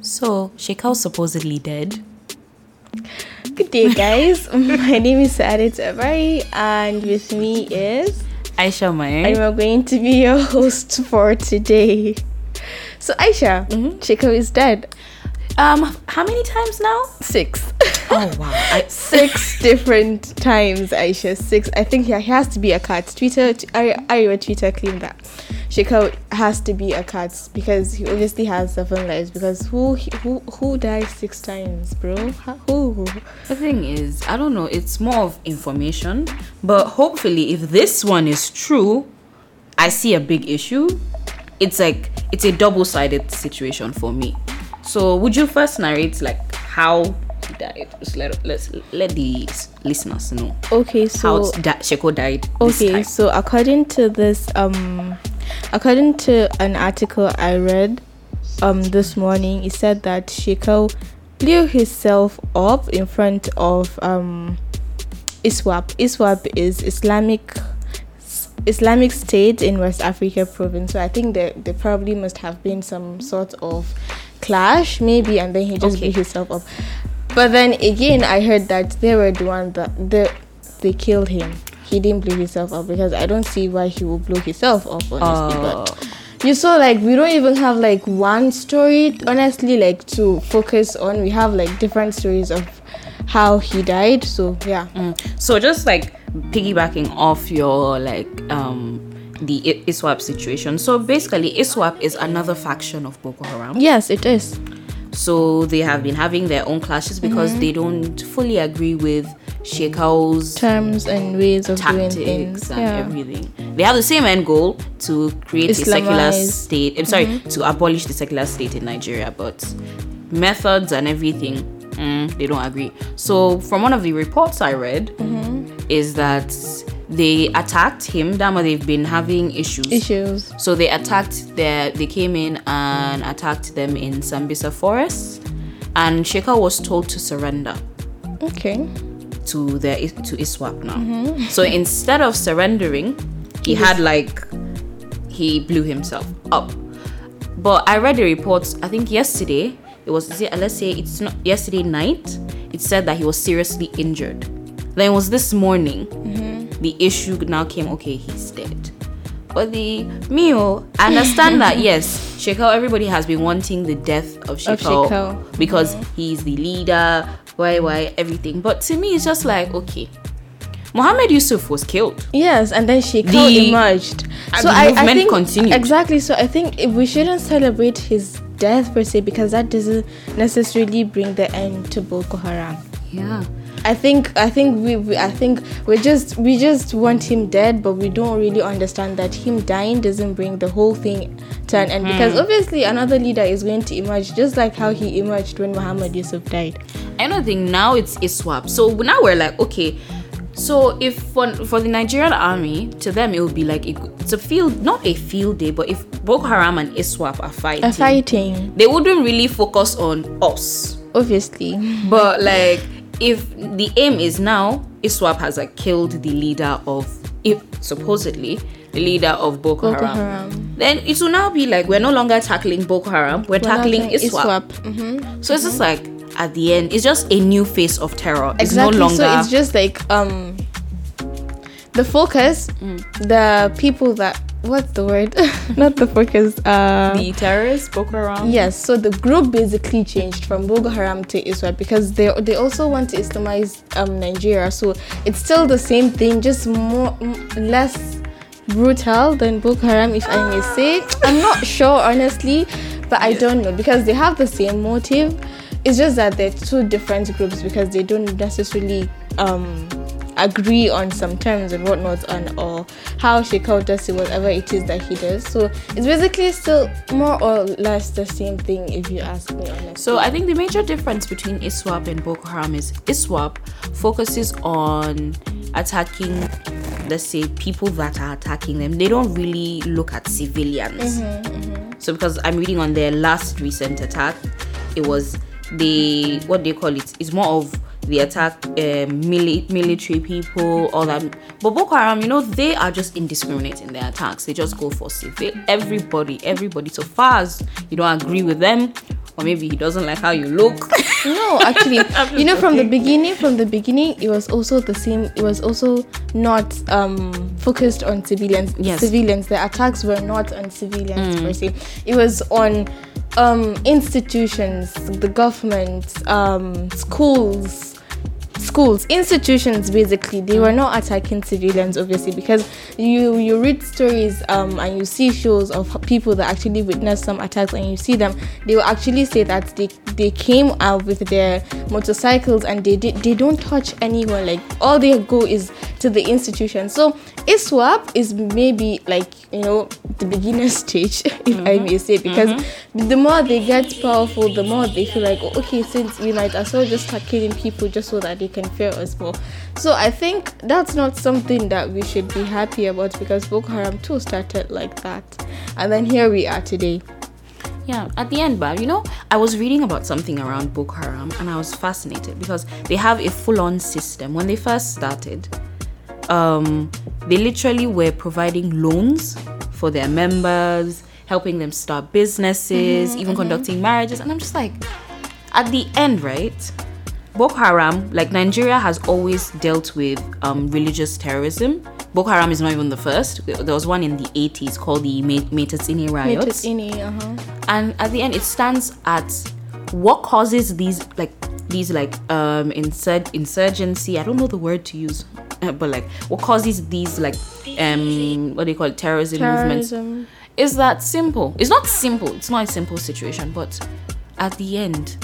So, Shekau's supposedly dead. Good day, guys. My name is Sa'adatu Abari, and with me is Aisha Mae. and we're going to be your host for today. So, Aisha, Shekau is dead. Um, how many times now? Six. Oh wow. I, Six different times, Aisha. Six. I think yeah, he has to be a cat. Twitter, I, I Twitter claimed that Shekau has to be a cat because he obviously has seven lives. Because who who who dies six times, bro? Who? the thing is, I don't know. It's more of information, but hopefully, if this one is true, I see a big issue. It's like it's a double-sided situation for me. So, would you first narrate like how he died? Just let let's let the listeners know Okay, how so da- Shekau died. Okay, so according to this, um, according to an article I read, um, this morning, it said that Shekau blew himself up in front of um, ISWAP. ISWAP is Islamic Islamic State in West Africa province. So I think there there probably must have been some sort of clash, maybe, and then he just Okay. blew himself up. But then again, I heard that they were the one that they they killed him. He didn't blow himself up because I don't see why he would blow himself up. Honestly, Oh. but you saw like we don't even have like one story honestly like to focus on. We have like different stories of how he died. So yeah. Mm. So just like piggybacking off your like um the ISWAP situation. So basically ISWAP is another faction of Boko Haram. Yes, it is. So they have been having their own clashes because Mm-hmm. they don't fully agree with Shekau's Terms and ways of doing tactics things. and Yeah. everything. They have the same end goal to create a secular state. I'm sorry, Mm-hmm. to abolish the secular state in Nigeria, but methods and everything, mm, they don't agree. So, from one of the reports I read, Mm-hmm. is that they attacked him. Dama, they've been having issues. Issues. So they attacked their. They came in and attacked them in Sambisa Forest, and Shekau was told to surrender Okay. To their to ISWAP now. So instead of surrendering, he had like he blew himself up. But I read the reports. I think yesterday it was. it- Let's say it's not yesterday night. It said that he was seriously injured. Then it was this morning. The issue now came. Okay, he's dead. But the Mio, oh, I understand that yes, Shekau. Everybody has been wanting the death of Shekau, because he's the leader. Why, why, everything. But to me, it's just like okay, Mohammed Yusuf was killed. Yes, and then Shekau The- emerged. and So the I, I think continued. exactly. So I think if we shouldn't celebrate his death per se because that doesn't necessarily bring the end to Boko Haram. Yeah. I think I think we, we I think we just we just want him dead, but we don't really understand that him dying doesn't bring the whole thing to an end because Mm-hmm. obviously another leader is going to emerge just like how he emerged when Muhammad Yusuf died. I don't think now it's ISWAP. So now we're like, okay, so if for, for the Nigerian army, to them it would be like a, it's a field, not a field day, but if Boko Haram and ISWAP are fighting, A fighting, they wouldn't really focus on us. obviously. But like, if the aim is now, ISWAP has like killed the leader of, if supposedly the leader of Boko, Boko Haram, Haram. then it will now be like we're no longer tackling Boko Haram, we're, tackling ISWAP. Mhm. So it's just like at the end, it's just a new face of terror. It's Exactly. no longer. So it's just like um the focus, Mm. the people that what's the word? Not the focus. Uh the terrorists, Boko Haram. Yes, so the group basically changed from Boko Haram to Iswap because they they also want to Islamize um, Nigeria. So it's still the same thing, just more m- less brutal than Boko Haram, if I may say. I'm not sure honestly, but I don't know because they have the same motive. It's just that they're two different groups because they don't necessarily um, agree on some terms and whatnot on or how Shekau does it, whatever it is that he does. So it's basically still more or less the same thing if you ask me honestly. So I think the major difference between ISWAP and Boko Haram is ISWAP focuses on attacking, let's say, people that are attacking them. They don't really look at civilians. Mm-hmm, mm-hmm. So because I'm reading on their last recent attack, it was they what do they call it? it is more of the attack um, mili- military people all that but boko haram you know they are just indiscriminate in their attacks they just go for civil everybody everybody so far as you don't agree with them or maybe he doesn't like how you look. No, actually, you know, from the beginning, from the beginning, it was also the same. It was also not um, focused on civilians. Yes. Civilians. The attacks were not on civilians per se. It was on um, institutions, the government, um, schools. Schools, institutions, basically, they were not attacking civilians, obviously, because you you read stories um, and you see shows of people that actually witnessed some attacks, and you see them. They will actually say that they they came out with their motorcycles and they did they don't touch anyone. Like all they go is to the institution. So ISWAP is maybe like you know the beginner stage, if I mm-hmm. may say, because mm-hmm. the more they get powerful, the more they feel like, oh, okay, since we might as well just start killing people just so that they can fear us more. So I think that's not something that we should be happy about because Boko Haram too started like that, and then here we are today. Yeah, at the end, but you know, I was reading about something around Boko Haram and I was fascinated because they have a full on system. When they first started, um, they literally were providing loans for their members, helping them start businesses, even conducting marriages. And I'm just like, at the end, right? Boko Haram, like Nigeria has always dealt with um, religious terrorism. Boko Haram is not even the first. There was one in the 80s called the Maitatsine riots Ini, uh-huh. and at the end it stands at what causes these like these like um insur- insurgency i don't know the word to use but like what causes these like um what do you call it terrorism, movements? Is that simple? It's not simple. It's not a simple situation but at the end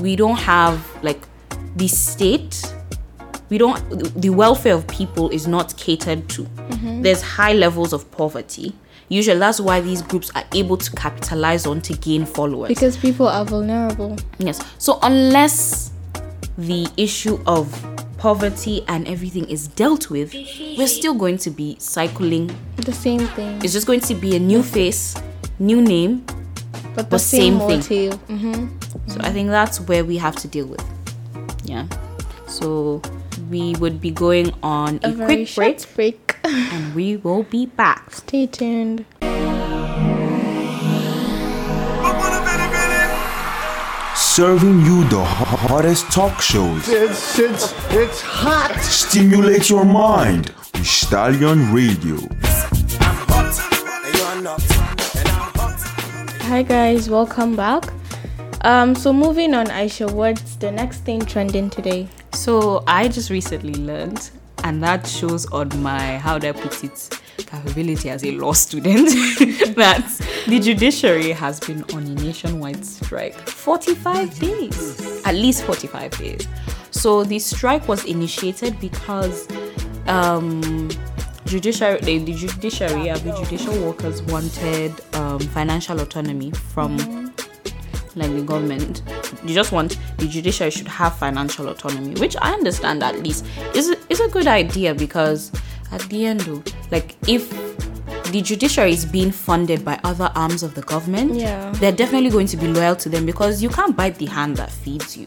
we don't have like the state we don't the welfare of people is not catered to. There's high levels of poverty. Usually that's why these groups are able to capitalize on to gain followers. Because people are vulnerable. yes. So unless the issue of poverty and everything is dealt with we're still going to be cycling The same thing, it's just going to be a new face new name but the but same, same thing. motive. hmm So I think that's where we have to deal with. Yeah. So we would be going on a, A quick break break. and we will be back. Stay tuned. Serving you the hottest talk shows. It's it's it's hot. Stimulate your mind with Stallion Radio. Hi guys, welcome back. Um, so moving on, Aisha, what's the next thing trending today? So I just recently learned, and that shows on my how do I put it capability as a law student. That the judiciary has been on a nationwide strike 45 days at least 45 days. So the strike was initiated because um judiciary the, the judiciary uh, the judicial workers wanted um, financial autonomy from like the government. You just want the judiciary should have financial autonomy which i understand at least. Is a- is a good idea because at the end of like if the judiciary is being funded by other arms of the government Yeah. they're definitely going to be loyal to them because you can't bite the hand that feeds you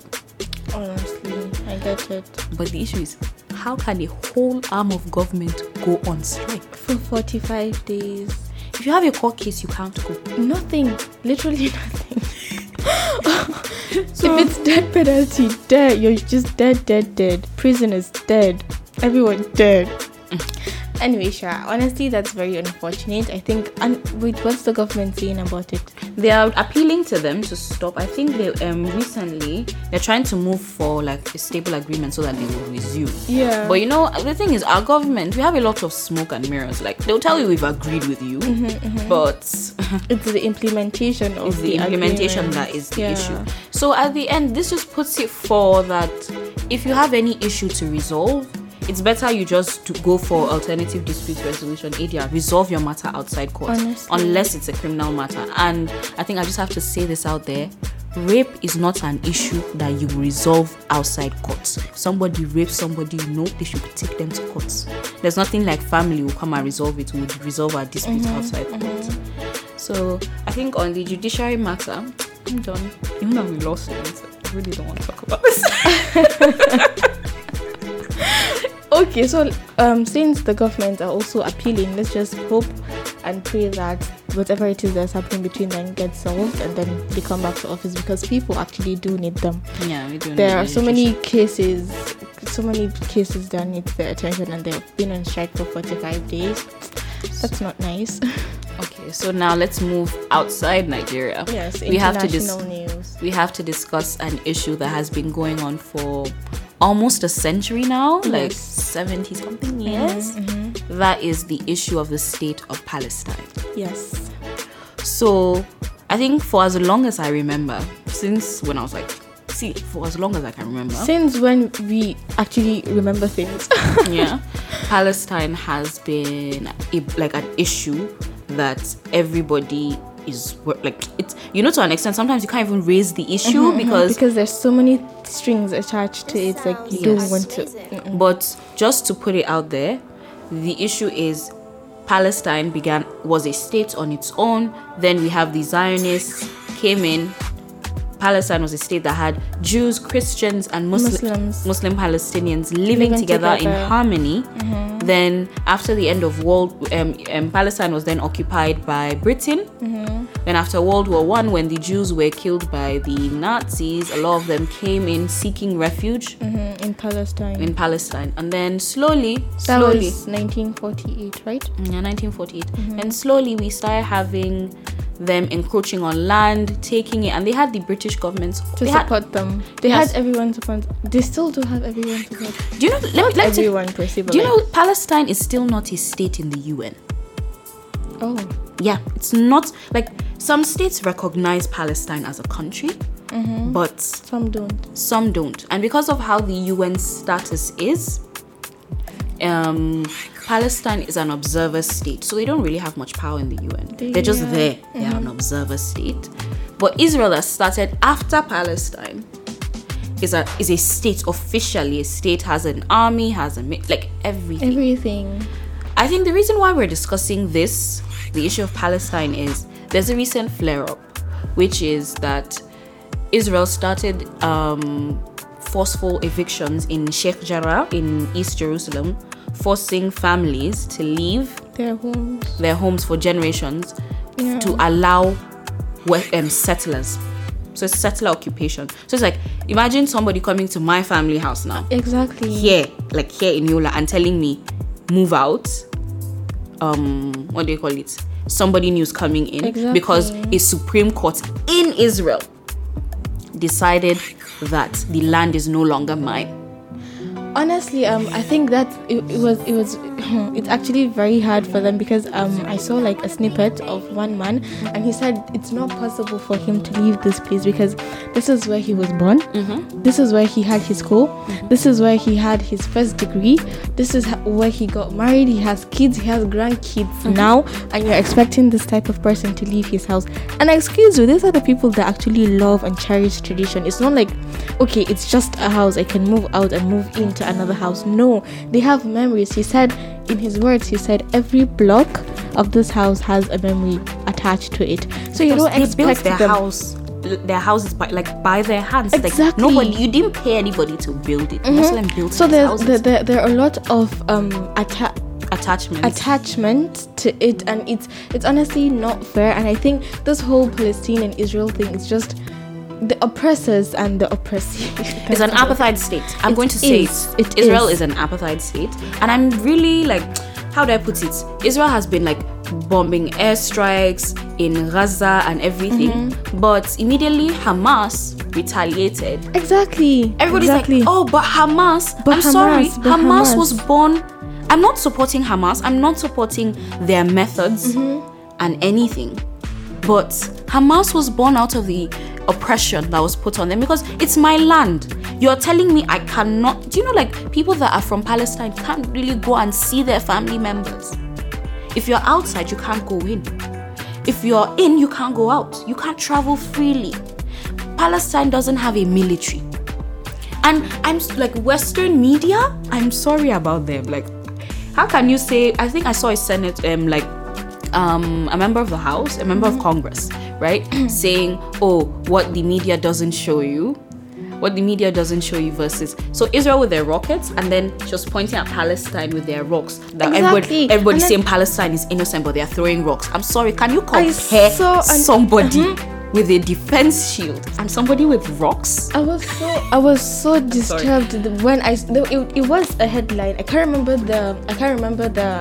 Honestly, I get it. but the issue is how can a whole arm of government go on strike For 45 days. if you have a court case you can't go Nothing. Literally nothing. if it's death penalty, dead. You're just dead, dead, dead. Prison is dead. Everyone dead. Mm. Anyway, Shara, honestly, that's very unfortunate. I think. And wait, what's the government saying about it? they are appealing to them to stop i think they um recently they're trying to move for like a stable agreement so that they will resume Yeah. but you know the thing is our government we have a lot of smoke and mirrors like they'll tell you we've agreed with you but it's the implementation of it's the, implementation agreement. that is the Yeah. issue so at the end this just puts it for that if you have any issue to resolve it's better you just to go for alternative dispute resolution ADR resolve your matter outside court. Honestly. unless it's a criminal matter. And I think I just have to say this out there. Rape is not an issue that you resolve outside courts if somebody rapes somebody you know they should take them to courts there's nothing like family will come and resolve it we'll resolve our dispute mm-hmm. outside court. Mm-hmm. So I think on the judiciary matter I'm done. Even though we lost it I really don't want to talk about this Okay, so um, since the government are also appealing, let's just hope and pray that whatever it is that's happening between them gets solved and then they come back to office because people actually do need them. Yeah, we do. There are so many cases, so many cases that need their attention and they've been on strike for 45 days. That's not nice. Okay, so now let's move outside Nigeria. Yes, we have to dis- international news. we have to discuss an issue that has been going on for almost a century now, like 70 something mm-hmm, years. Mm-hmm. That is the issue of the state of Palestine. Yes. So, I think for as long as I remember, since when I was like, see, for as long as I can remember, Since when we actually remember things. yeah, Palestine has been a, like an issue that everybody is like it's you know to an extent sometimes you can't even raise the issue mm-hmm, mm-hmm. because because there's so many strings attached to it, like you Yes. don't want to. But just to put it out there, the issue is Palestine began was a state on its own. Then we have the Zionists came in. Palestine was a state that had Jews, Christians, and Muslim, Muslims. Muslim Palestinians living, Living together, in together. harmony. Then, after the end of World, um, um, Palestine was then occupied by Britain. Then, after World War One, when the Jews were killed by the Nazis, a lot of them came in seeking refuge Mhm, in Palestine. in Palestine, and then slowly, that slowly, was 1948, right? yeah, 1948, and slowly we started having them encroaching on land, taking it, and they had the British government To they had- support them. They Yes. had everyone to support. They still do have everyone support. do you know? Let me, let me Everyone per se, but do you know Palestine is still not a state in the UN? Oh, Yeah, it's not like some states recognize Palestine as a country, mm-hmm. but some don't. some don't and because of how the un status is um palestine is an observer state so they don't really have much power in the un they're just Yeah. there. They're an observer state. But israel that started after palestine is a is a state officially. A state has an army has a like everything. Everything. I think the reason why we're discussing this, the issue of Palestine, is there's a recent flare up, which is that Israel started um, forceful evictions in Sheikh Jarrah in East Jerusalem, forcing families to leave Their homes. their homes for generations Yeah. to allow we- um, settlers. So it's settler occupation. So it's like imagine somebody coming to my family house now Exactly. here, like here in Yola, and telling me, move out. Um, what do you call it? Somebody new's coming in Exactly. because a Supreme Court in Israel decided that the land is no longer mine. Honestly um i think that it, it was it was it's actually very hard for them because um i saw like a snippet of one man and he said it's not possible for him to leave this place because this is where he was born. This is where he had his school. This is where he had his first degree. This is where he got married. He has kids. He has grandkids now and you're expecting this type of person to leave his house. And excuse me these are the people that actually love and cherish tradition. It's not like okay it's just a house. I can move out and move into another house no they have memories he said in his words he said every block of this house has a memory attached to it so you don't expect their them house, their houses by like by their hands. Like Exactly. nobody, you didn't pay anybody to build it. Muslim built so there's there, there, there are a lot of um atta- attachments. attachment to it and it's it's honestly not fair and i think this whole palestine and israel thing is just the oppressors and the oppressed It's an apartheid state. I'm It going to say is. it. It Israel is. is. an apartheid state, and I'm really like, how do I put it? Israel has been like bombing airstrikes in Gaza and everything, Mm-hmm. but immediately Hamas retaliated. exactly Everybody's exactly. like, oh, but Hamas. But I'm sorry, Hamas, but Hamas, Hamas. was born. I'm not supporting Hamas. I'm not supporting their methods Mm-hmm. and anything. But Hamas was born out of the oppression that was put on them because it's my land. You're telling me I cannot. Do you know, like, people that are from Palestine can't really go and see their family members? If you're outside, you can't go in. If you're in, you can't go out. You can't travel freely. Palestine doesn't have a military. And I'm like Western media, I'm sorry about them. Like, how can you say? I think I saw a Senate, um, like, um, a member of the House, a member of Congress, right, saying, "Oh, what the media doesn't show you." what the media doesn't show you versus so Israel with their rockets and then just pointing at Palestine with their rocks. That everybody Exactly. everybody then- saying Palestine is innocent, but they are throwing rocks. I'm sorry, can you compare an- somebody Mhm. with a defense shield and somebody with rocks? I was so I was so disturbed when no, it, it was a headline. I can't remember the I can't remember the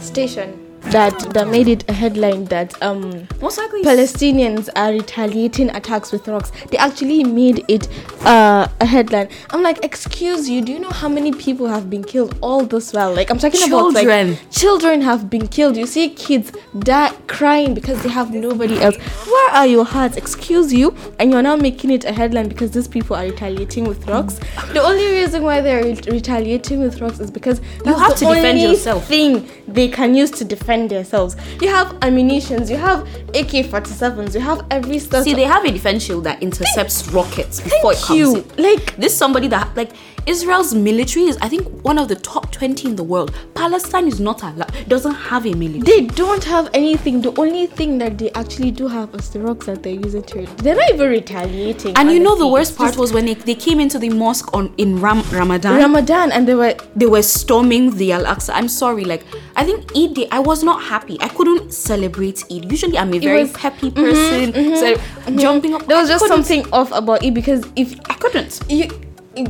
station that that made it a headline that um Most likely Palestinians are retaliating attacks with rocks. They actually made it uh, a headline. I'm like, excuse you, do you know how many people have been killed all this while? Like, I'm talking about Children. like children have been killed. You see kids die crying because they have nobody else. Where are your hearts? Excuse you, and you're now making it a headline because these people are retaliating with rocks. The only reason why they're re- retaliating with rocks is because that's have to defend yourself. thing they can use to defend themselves. You have ammunitions, you have AK-47s, you have every stuff. See, they have a defense shield that intercepts rockets before it Thank comes you. in. Like This somebody that like Israel's military is I think one of the top 20 in the world. Palestine is not allowed doesn't have a military. they don't have anything. The only thing that they actually do have is the rocks that they're using to. They're not even retaliating. And you know the worst part was when they, they came into the mosque on in Ram, Ramadan. Ramadan, and they were they were storming the Al Aqsa. I'm sorry, like I think Eid day, I was not happy. I couldn't celebrate Eid. Usually, I'm a very was- peppy person, mm-hmm, so mm-hmm. jumping up. there was just something off about it because if I couldn't. you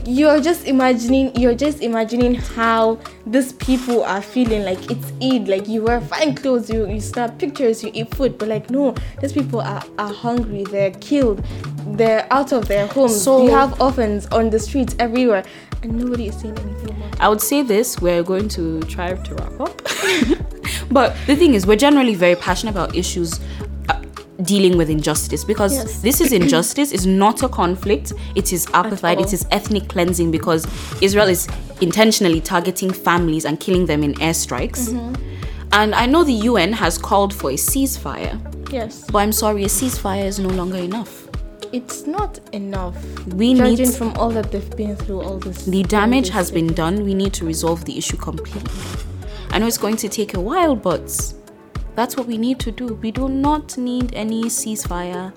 you're just imagining you're just imagining how these people are feeling like it's Eid like you wear fine clothes you, you snap pictures you eat food but like no these people are, are hungry they're killed they're out of their homes So- you have orphans on the streets everywhere and nobody is saying anything about it I would say this. We're going to try to wrap up, but the thing is, we're generally very passionate about issues. Dealing with injustice because Yes. this is injustice it's not a conflict. It is apartheid. It is ethnic cleansing because Israel is intentionally targeting families and killing them in airstrikes. Mm-hmm. And I know the UN has called for a ceasefire, yes but I'm sorry, a ceasefire is no longer enough. it's not enough We need judging need from all that they've been through all this the damage this has been done. We need to resolve the issue completely. I know it's going to take a while, but that's what we need to do. We do not need any ceasefire,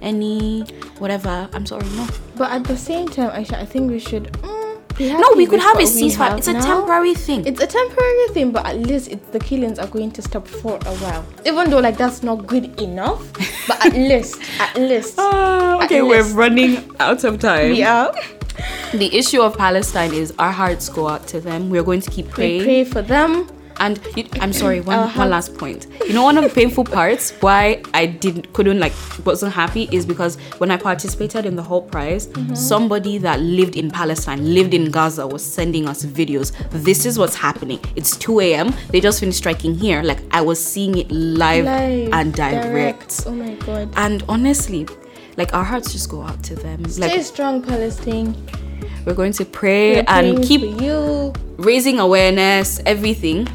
any whatever. I'm sorry, no. But at the same time, Aisha, I think we should. Mm, No, we could have a ceasefire. have It's a now. temporary thing. It's a temporary thing, but at least it's, the killings are going to stop for a while. Even though like that's not good enough, but at least, at least, Ah, okay, we're running out of time. we are. The issue of Palestine is our hearts go out to them. We're going to keep praying. We praying. pray for them. And you, I'm sorry, one, have- one last point. You know, one of the painful parts why I didn't couldn't like wasn't happy is because when I participated in the whole prize, Mm-hmm. somebody that lived in Palestine, lived in Gaza, was sending us videos. This is what's happening. It's 2 a.m. They just finished striking here. Like I was seeing it live, Live, and direct. Oh my god. And honestly, like our hearts just go out to them. Stay Like strong, Palestine. we're going to pray We're and keep you. raising awareness, everything.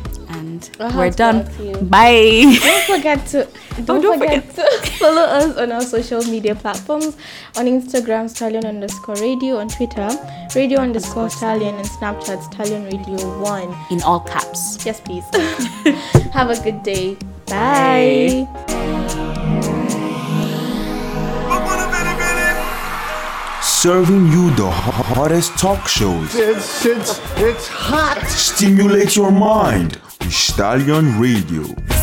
And Our we're done. out to you. Bye. Don't forget to don't, oh, don't forget, to follow us on our social media platforms on Instagram stallion underscore radio on Twitter radio underscore stallion and Snapchat stallion radio one. In all caps. Yes, please. Have a good day. Bye. Serving you the hottest talk shows. It's, it's, it's hot. Stimulate your mind with Stallion Radio.